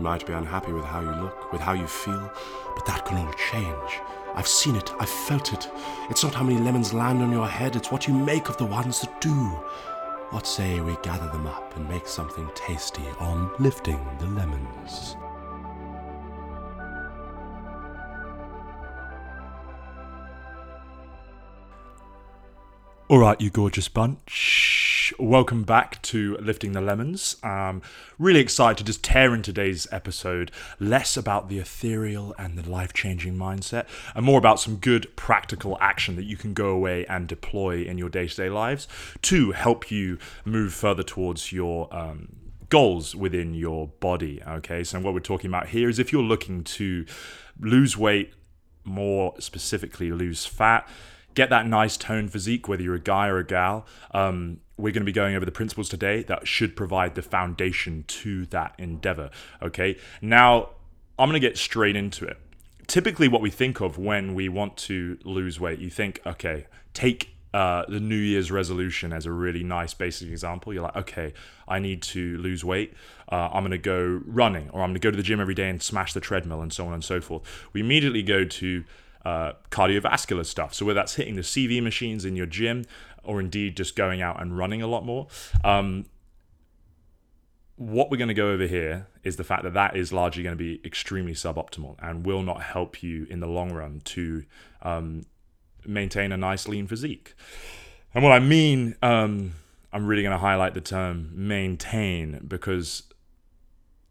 You might be unhappy with how you look, with how you feel, but that can all change. I've seen it, I've felt it. It's not how many lemons land on your head, it's what you make of the ones that do. What say we gather them up and make something tasty on lifting the lemons? All right, you gorgeous bunch. Welcome back to Lifting the Lemons. Um, really excited to just tear in today's episode less about the ethereal and the life changing mindset and more about some good practical action that you can go away and deploy in your day to day lives to help you move further towards your um, goals within your body. Okay, so what we're talking about here is if you're looking to lose weight, more specifically, lose fat get that nice toned physique, whether you're a guy or a gal. Um, we're going to be going over the principles today that should provide the foundation to that endeavor. Okay, now I'm going to get straight into it. Typically, what we think of when we want to lose weight, you think, okay, take uh, the New Year's resolution as a really nice basic example. You're like, okay, I need to lose weight. Uh, I'm going to go running, or I'm going to go to the gym every day and smash the treadmill, and so on and so forth. We immediately go to uh, cardiovascular stuff. So, whether that's hitting the CV machines in your gym or indeed just going out and running a lot more. Um, what we're going to go over here is the fact that that is largely going to be extremely suboptimal and will not help you in the long run to um, maintain a nice lean physique. And what I mean, um, I'm really going to highlight the term maintain because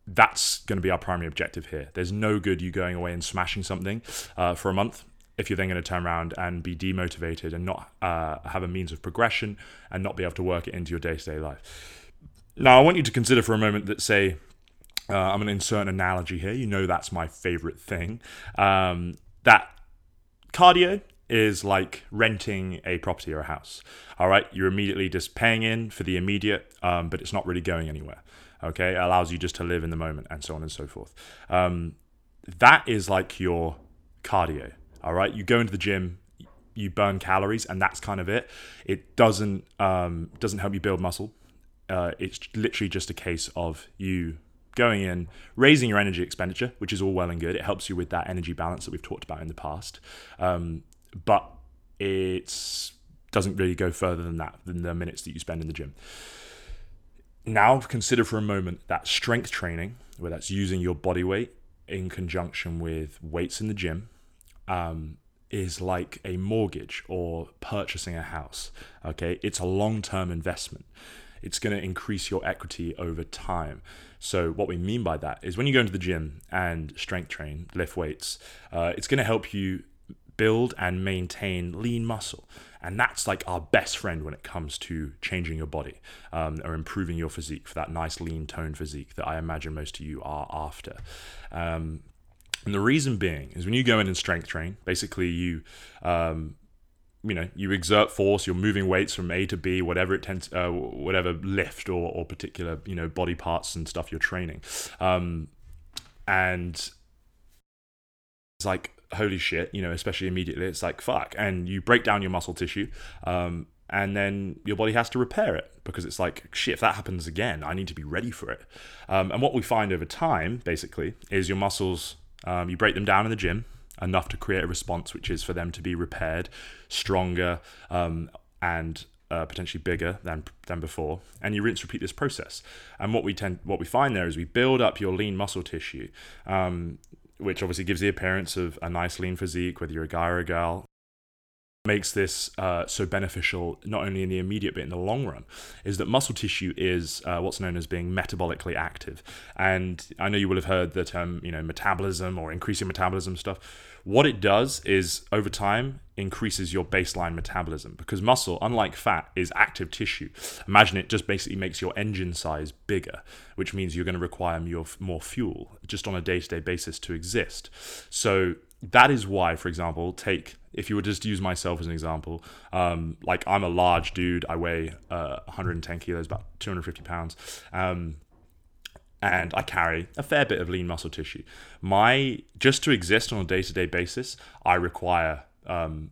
that's going to be our primary objective here. There's no good you going away and smashing something uh, for a month if you're then going to turn around and be demotivated and not uh, have a means of progression and not be able to work it into your day to day life. Now, I want you to consider for a moment that, say, uh, I'm going to insert an analogy here. You know that's my favorite thing. Um, that cardio is like renting a property or a house. All right, you're immediately just paying in for the immediate, um, but it's not really going anywhere. Okay, it allows you just to live in the moment and so on and so forth. Um, that is like your cardio. All right, you go into the gym, you burn calories, and that's kind of it. It doesn't um, doesn't help you build muscle. Uh, it's literally just a case of you going in, raising your energy expenditure, which is all well and good. It helps you with that energy balance that we've talked about in the past. Um, but it doesn't really go further than that, than the minutes that you spend in the gym. Now, consider for a moment that strength training, where that's using your body weight in conjunction with weights in the gym, um, is like a mortgage or purchasing a house. Okay, it's a long term investment. It's going to increase your equity over time. So, what we mean by that is when you go into the gym and strength train, lift weights, uh, it's going to help you build and maintain lean muscle. And that's like our best friend when it comes to changing your body um, or improving your physique for that nice lean toned physique that I imagine most of you are after. Um, and the reason being is when you go in and strength train, basically you, um, you know, you exert force. You're moving weights from A to B, whatever it tends, uh, whatever lift or, or particular you know body parts and stuff you're training, um, and it's like holy shit, you know, especially immediately, it's like fuck, and you break down your muscle tissue, um, and then your body has to repair it because it's like shit. If that happens again, I need to be ready for it. Um, and what we find over time, basically, is your muscles. Um, you break them down in the gym enough to create a response, which is for them to be repaired, stronger, um, and uh, potentially bigger than than before, and you rinse repeat this process. And what we tend, what we find there is we build up your lean muscle tissue, um, which obviously gives the appearance of a nice lean physique, whether you're a guy or a girl. Makes this uh, so beneficial not only in the immediate but in the long run is that muscle tissue is uh, what's known as being metabolically active, and I know you will have heard the term you know metabolism or increasing metabolism stuff what it does is over time increases your baseline metabolism because muscle, unlike fat, is active tissue. Imagine it just basically makes your engine size bigger, which means you're going to require more, more fuel just on a day to day basis to exist. So that is why, for example, take if you were just use myself as an example, um, like I'm a large dude, I weigh uh, 110 kilos, about 250 pounds. Um, and I carry a fair bit of lean muscle tissue. My just to exist on a day to day basis, I require um,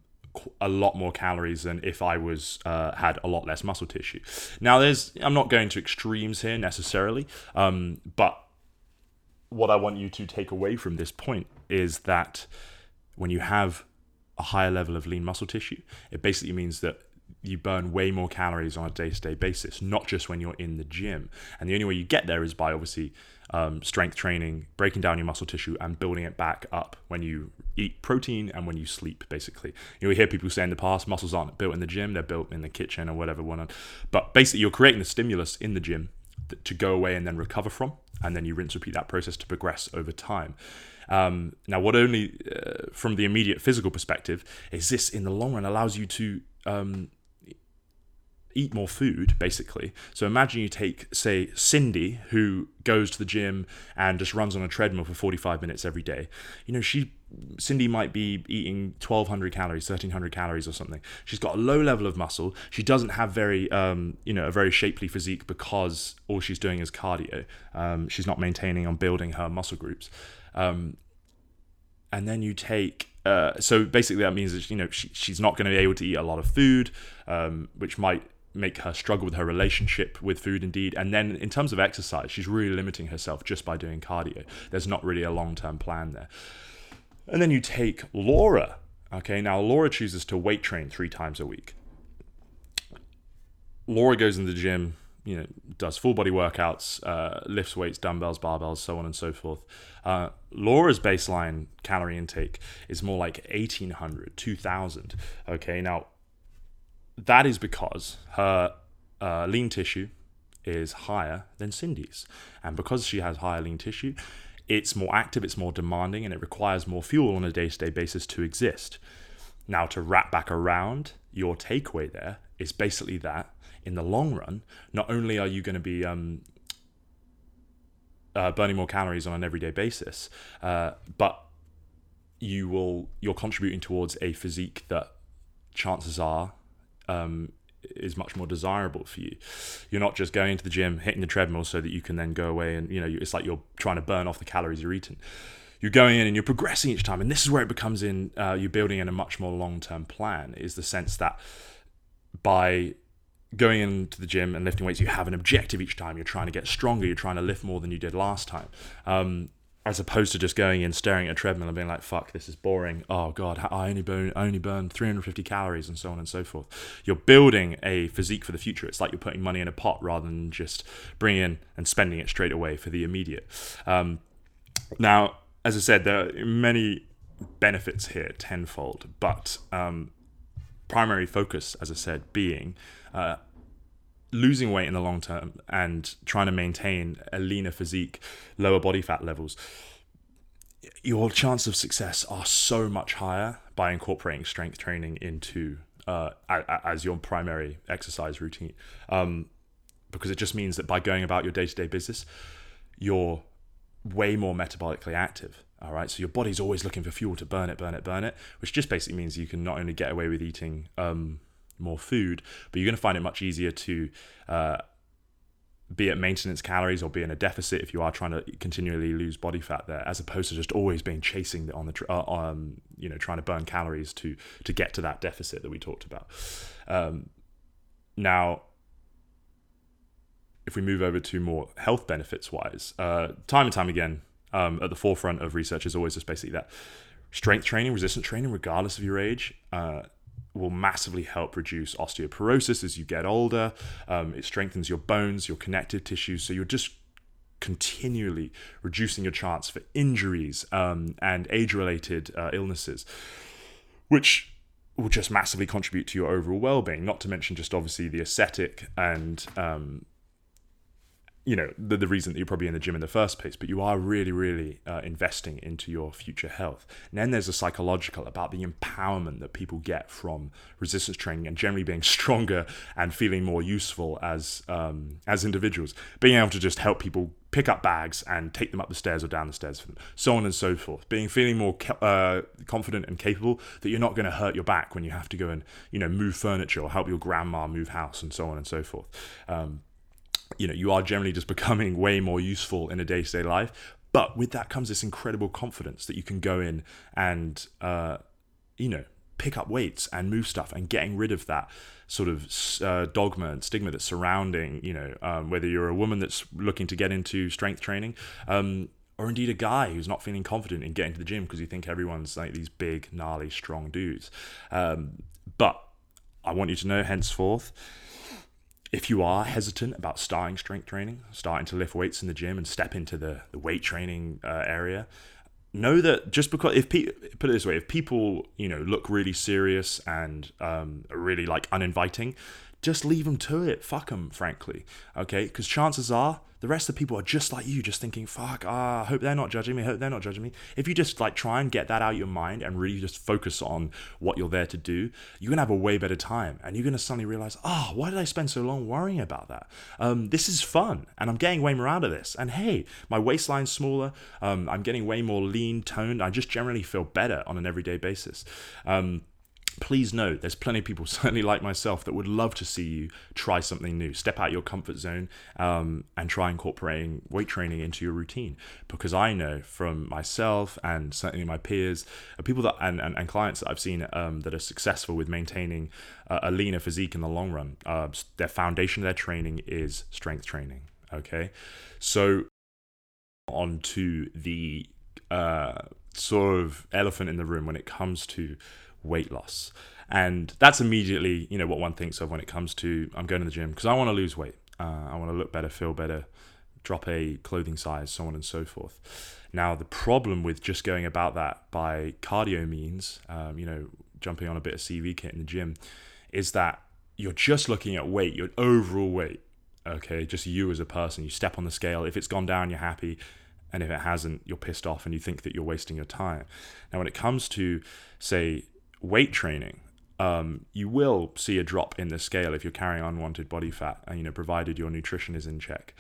a lot more calories than if I was uh, had a lot less muscle tissue. Now, there's I'm not going to extremes here necessarily, um, but what I want you to take away from this point is that when you have a higher level of lean muscle tissue, it basically means that you burn way more calories on a day to day basis, not just when you're in the gym. And the only way you get there is by obviously um, strength training, breaking down your muscle tissue, and building it back up when you eat protein and when you sleep, basically. You know, we hear people say in the past muscles aren't built in the gym, they're built in the kitchen or whatever. But basically, you're creating the stimulus in the gym to go away and then recover from. And then you rinse, repeat that process to progress over time. Um, now, what only uh, from the immediate physical perspective is this in the long run allows you to um, eat more food, basically. So imagine you take, say, Cindy, who goes to the gym and just runs on a treadmill for 45 minutes every day. You know, she Cindy might be eating 1200 calories, 1300 calories or something. She's got a low level of muscle. She doesn't have very, um, you know, a very shapely physique because all she's doing is cardio. Um, she's not maintaining on building her muscle groups. Um, and then you take uh, so basically that means that you know she, she's not going to be able to eat a lot of food, um, which might make her struggle with her relationship with food indeed and then in terms of exercise she's really limiting herself just by doing cardio there's not really a long-term plan there and then you take laura okay? Now laura chooses to weight train three times a week. Laura goes in the gym you know does full body workouts uh, lifts weights dumbbells barbells so on and so forth. Uh, laura's baseline calorie intake is more like 1800 2000 okay? Now that is because her uh, lean tissue is higher than Cindy's. And because she has higher lean tissue, it's more active, it's more demanding, and it requires more fuel on a day to day basis to exist. Now, to wrap back around, your takeaway there is basically that in the long run, not only are you going to be um, uh, burning more calories on an everyday basis, uh, but you will you're contributing towards a physique that chances are um, is much more desirable for you. You're not just going to the gym, hitting the treadmill so that you can then go away and you know it's like you're trying to burn off the calories you're eating. You're going in and you're progressing each time, and this is where it becomes in. Uh, you're building in a much more long-term plan. Is the sense that by going into the gym and lifting weights, you have an objective each time. You're trying to get stronger. You're trying to lift more than you did last time. Um, as opposed to just going in, staring at a treadmill and being like, "Fuck, this is boring." Oh god, I only burn only burn 350 calories and so on and so forth. You're building a physique for the future. It's like you're putting money in a pot rather than just bringing in and spending it straight away for the immediate. Um, now, as I said, there are many benefits here, tenfold, but um, primary focus, as I said, being uh, losing weight in the long term and trying to maintain a leaner physique, lower body fat levels, your chance of success are so much higher by incorporating strength training into uh, as your primary exercise routine. Um, because it just means that by going about your day to day business, you're way more metabolically active. All right, so your body's always looking for fuel to burn it, burn it, burn it, which just basically means you can not only get away with eating um, more food, but you're going to find it much easier to uh, be at maintenance calories or be in a deficit if you are trying to continually lose body fat there, as opposed to just always being chasing on the uh, um, you know trying to burn calories to to get to that deficit that we talked about. Um, now, if we move over to more health benefits wise, uh, time and time again, um, at the forefront of research is always just basically that strength training, resistance training, regardless of your age, uh, will massively help reduce osteoporosis as you get older. Um, it strengthens your bones, your connective tissues. So you're just continually reducing your chance for injuries um, and age related uh, illnesses, which will just massively contribute to your overall well being, not to mention just obviously the aesthetic and um, you know the, the reason that you're probably in the gym in the first place but you are really really uh, investing into your future health. And then there's a psychological about the empowerment that people get from resistance training and generally being stronger and feeling more useful as um, as individuals. Being able to just help people pick up bags and take them up the stairs or down the stairs for them so on and so forth. Being feeling more uh, confident and capable that you're not going to hurt your back when you have to go and you know move furniture or help your grandma move house and so on and so forth. Um, you know you are generally just becoming way more useful in a day-to-day life but with that comes this incredible confidence that you can go in and uh, you know pick up weights and move stuff and getting rid of that sort of uh, dogma and stigma that's surrounding you know um, whether you're a woman that's looking to get into strength training um, or indeed a guy who's not feeling confident in getting to the gym because you think everyone's like these big, gnarly, strong dudes. Um, but I want you to know henceforth, if you are hesitant about starting strength training, starting to lift weights in the gym and step into the, the weight training uh, area, know that just because if people put it this way, if people you know look really serious and um, really like uninviting, just leave them to it. Fuck them, frankly. Okay, because chances are the rest of the people are just like you, just thinking, fuck, ah, I hope they're not judging me, I hope they're not judging me. If you just like try and get that out of your mind and really just focus on what you're there to do, you're gonna have a way better time. And you're gonna suddenly realize, oh, why did I spend so long worrying about that? Um, this is fun and I'm getting way more out of this. And hey, my waistline's smaller, um, I'm getting way more lean, toned. I just generally feel better on an everyday basis. Um, please note there's plenty of people certainly like myself that would love to see you try something new. Step out your comfort zone um, and try incorporating weight training into your routine. Because i know from myself and certainly my peers uh, people that and, and, and, clients that i've seen um, that are successful with maintaining uh, a leaner physique in the long run uh, their foundation of their training is strength training okay? So on to the uh, sort of elephant in the room when it comes to weight loss. And that's immediately, you know, what one thinks of when it comes to I'm going to the gym because I want to lose weight. Uh, I want to look better, feel better, drop a clothing size, so on and so forth. Now, the problem with just going about that by cardio means, um, you know, jumping on a bit of CV kit in the gym, is that you're just looking at weight, your overall weight. Okay, just you as a person. You step on the scale. If it's gone down, you're happy. And if it hasn't, you're pissed off and you think that you're wasting your time. Now, when it comes to, say, weight training, um, you will see a drop in the scale if you're carrying unwanted body fat, and you know, provided your nutrition is in check.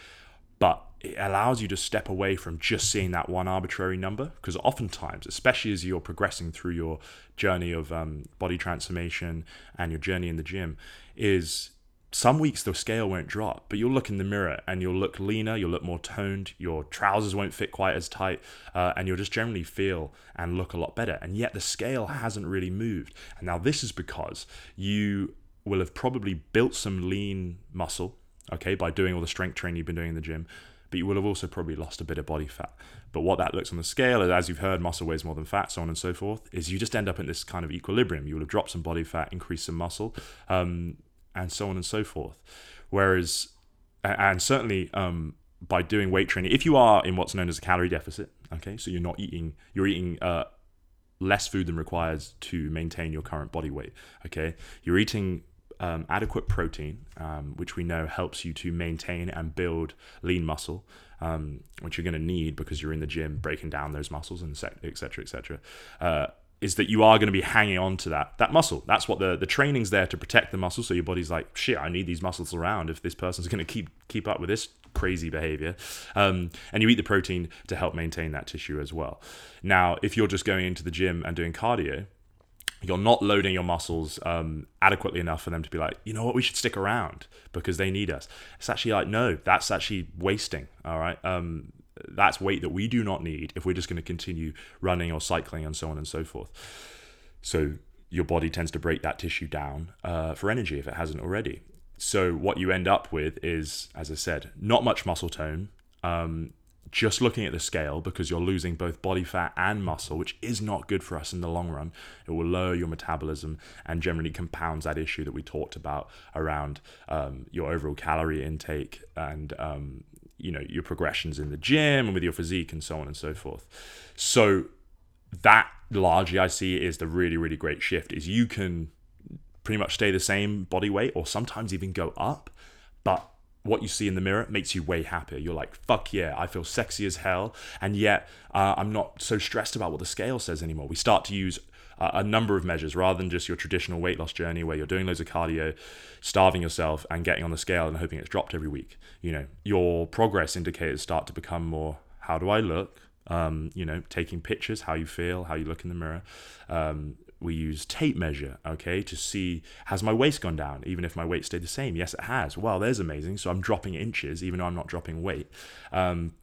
But it allows you to step away from just seeing that one arbitrary number, because oftentimes, especially as you're progressing through your journey of um, body transformation and your journey in the gym, is some weeks the scale won't drop, but you'll look in the mirror and you'll look leaner, you'll look more toned, your trousers won't fit quite as tight, uh, and you'll just generally feel and look a lot better. And yet the scale hasn't really moved. And now this is because you will have probably built some lean muscle, okay, by doing all the strength training you've been doing in the gym, but you will have also probably lost a bit of body fat. But what that looks on the scale, as you've heard, muscle weighs more than fat, so on and so forth, is you just end up in this kind of equilibrium. You will have dropped some body fat, increased some muscle. Um, and so on and so forth. Whereas, and certainly um, by doing weight training, if you are in what's known as a calorie deficit, okay, so you're not eating, you're eating uh, less food than required to maintain your current body weight, okay, you're eating um, adequate protein, um, which we know helps you to maintain and build lean muscle, um, which you're going to need because you're in the gym breaking down those muscles and et cetera, et cetera. Uh, is that you are going to be hanging on to that that muscle. That's what the the training's there to protect the muscle. So your body's like, shit, I need these muscles around if this person's going to keep keep up with this crazy behavior. Um, and you eat the protein to help maintain that tissue as well. Now, if you're just going into the gym and doing cardio, you're not loading your muscles um, adequately enough for them to be like, you know what, we should stick around because they need us. It's actually like, no, that's actually wasting. All right. Um, that's weight that we do not need if we're just going to continue running or cycling and so on and so forth. So your body tends to break that tissue down uh, for energy if it hasn't already. So what you end up with is, as I said, not much muscle tone. Um, just looking at the scale because you're losing both body fat and muscle, which is not good for us in the long run. It will lower your metabolism and generally compounds that issue that we talked about around um, your overall calorie intake and um, you know your progressions in the gym and with your physique and so on and so forth. So that largely i see is the really really great shift is you can pretty much stay the same body weight or sometimes even go up but what you see in the mirror makes you way happier. You're like, fuck yeah, I feel sexy as hell. And yet, uh, I'm not so stressed about what the scale says anymore. We start to use a number of measures rather than just your traditional weight loss journey where you're doing loads of cardio, starving yourself, and getting on the scale and hoping it's dropped every week. You know, your progress indicators start to become more how do I look? Um, you know, taking pictures, how you feel, how you look in the mirror. Um, we use tape measure, okay, to see has my waist gone down, even if my weight stayed the same. Yes, it has. Well, there's amazing. So I'm dropping inches, even though I'm not dropping weight. Um,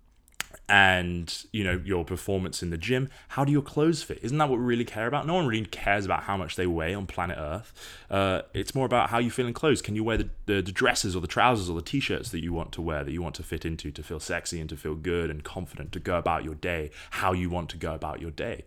and you know your performance in the gym how do your clothes fit isn't that what we really care about no one really cares about how much they weigh on planet earth uh, it's more about how you feel in clothes can you wear the, the, the dresses or the trousers or the t-shirts that you want to wear that you want to fit into to feel sexy and to feel good and confident to go about your day how you want to go about your day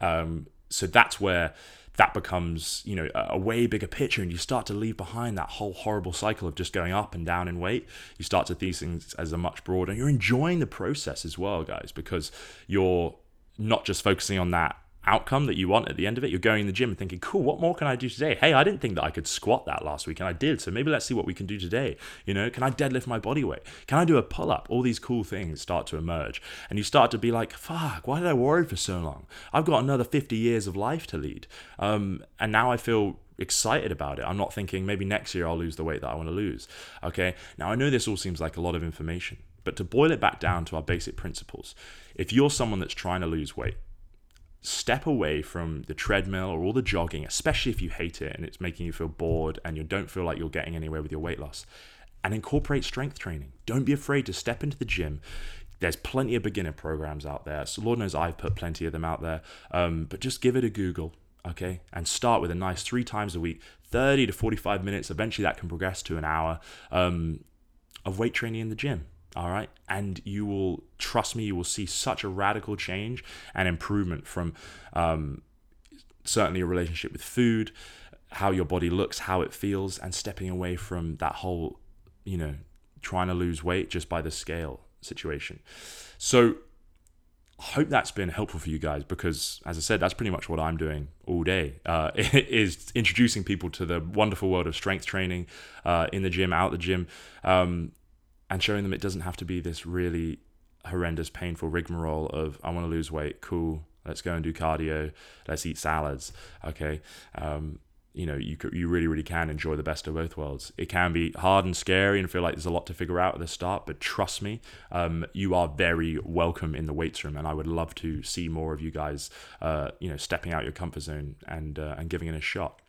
um, so that's where that becomes you know a way bigger picture and you start to leave behind that whole horrible cycle of just going up and down in weight. You start to see things as a much broader you're enjoying the process as well guys because you're not just focusing on that outcome that you want at the end of it. You're going in the gym and thinking, cool, what more can I do today? Hey, I didn't think that I could squat that last week and I did. So maybe let's see what we can do today. You know, can I deadlift my body weight? Can I do a pull up? All these cool things start to emerge. And you start to be like, fuck, why did I worry for so long? I've got another 50 years of life to lead. Um, and now I feel excited about it. I'm not thinking maybe next year I'll lose the weight that I want to lose. Okay. Now I know this all seems like a lot of information, but to boil it back down to our basic principles, if you're someone that's trying to lose weight, step away from the treadmill or all the jogging, especially if you hate it and it's making you feel bored and you don't feel like you're getting anywhere with your weight loss, and incorporate strength training. Don't be afraid to step into the gym. There's plenty of beginner programs out there. So Lord knows I've put plenty of them out there. Um, but just give it a Google, okay? And start with a nice three times a week, 30 to 45 minutes. Eventually that can progress to an hour um, of weight training in the gym all right? And you will trust me you will see such a radical change and improvement from um, certainly a relationship with food how your body looks how it feels and stepping away from that whole you know trying to lose weight just by the scale situation. So hope that's been helpful for you guys because, as I said, that's pretty much what I'm doing all day. Uh, is introducing people to the wonderful world of strength training uh, in the gym, out the gym, um, and showing them it doesn't have to be this really horrendous, painful rigmarole of I want to lose weight, cool, let's go and do cardio, let's eat salads, okay. Um, you know, you you really really can enjoy the best of both worlds. It can be hard and scary and feel like there's a lot to figure out at the start, but trust me, um, you are very welcome in the weights room, and I would love to see more of you guys, uh, you know, stepping out your comfort zone and uh, and giving it a shot.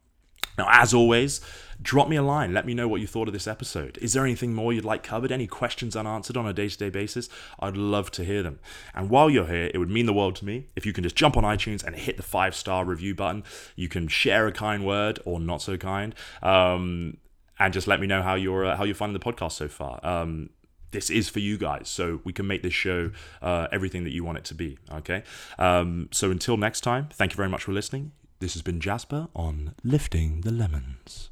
Now, as always, drop me a line. Let me know what you thought of this episode. Is there anything more you'd like covered? Any questions unanswered on a day to day basis? I'd love to hear them. And while you're here, it would mean the world to me if you can just jump on iTunes and hit the five star review button. You can share a kind word or not so kind. Um, and just let me know how you're uh, how you're finding the podcast so far. Um, this is for you guys, so we can make this show uh, everything that you want it to be. Okay. Um, so until next time, thank you very much for listening. This has been Jasper on Lifting the Lemons.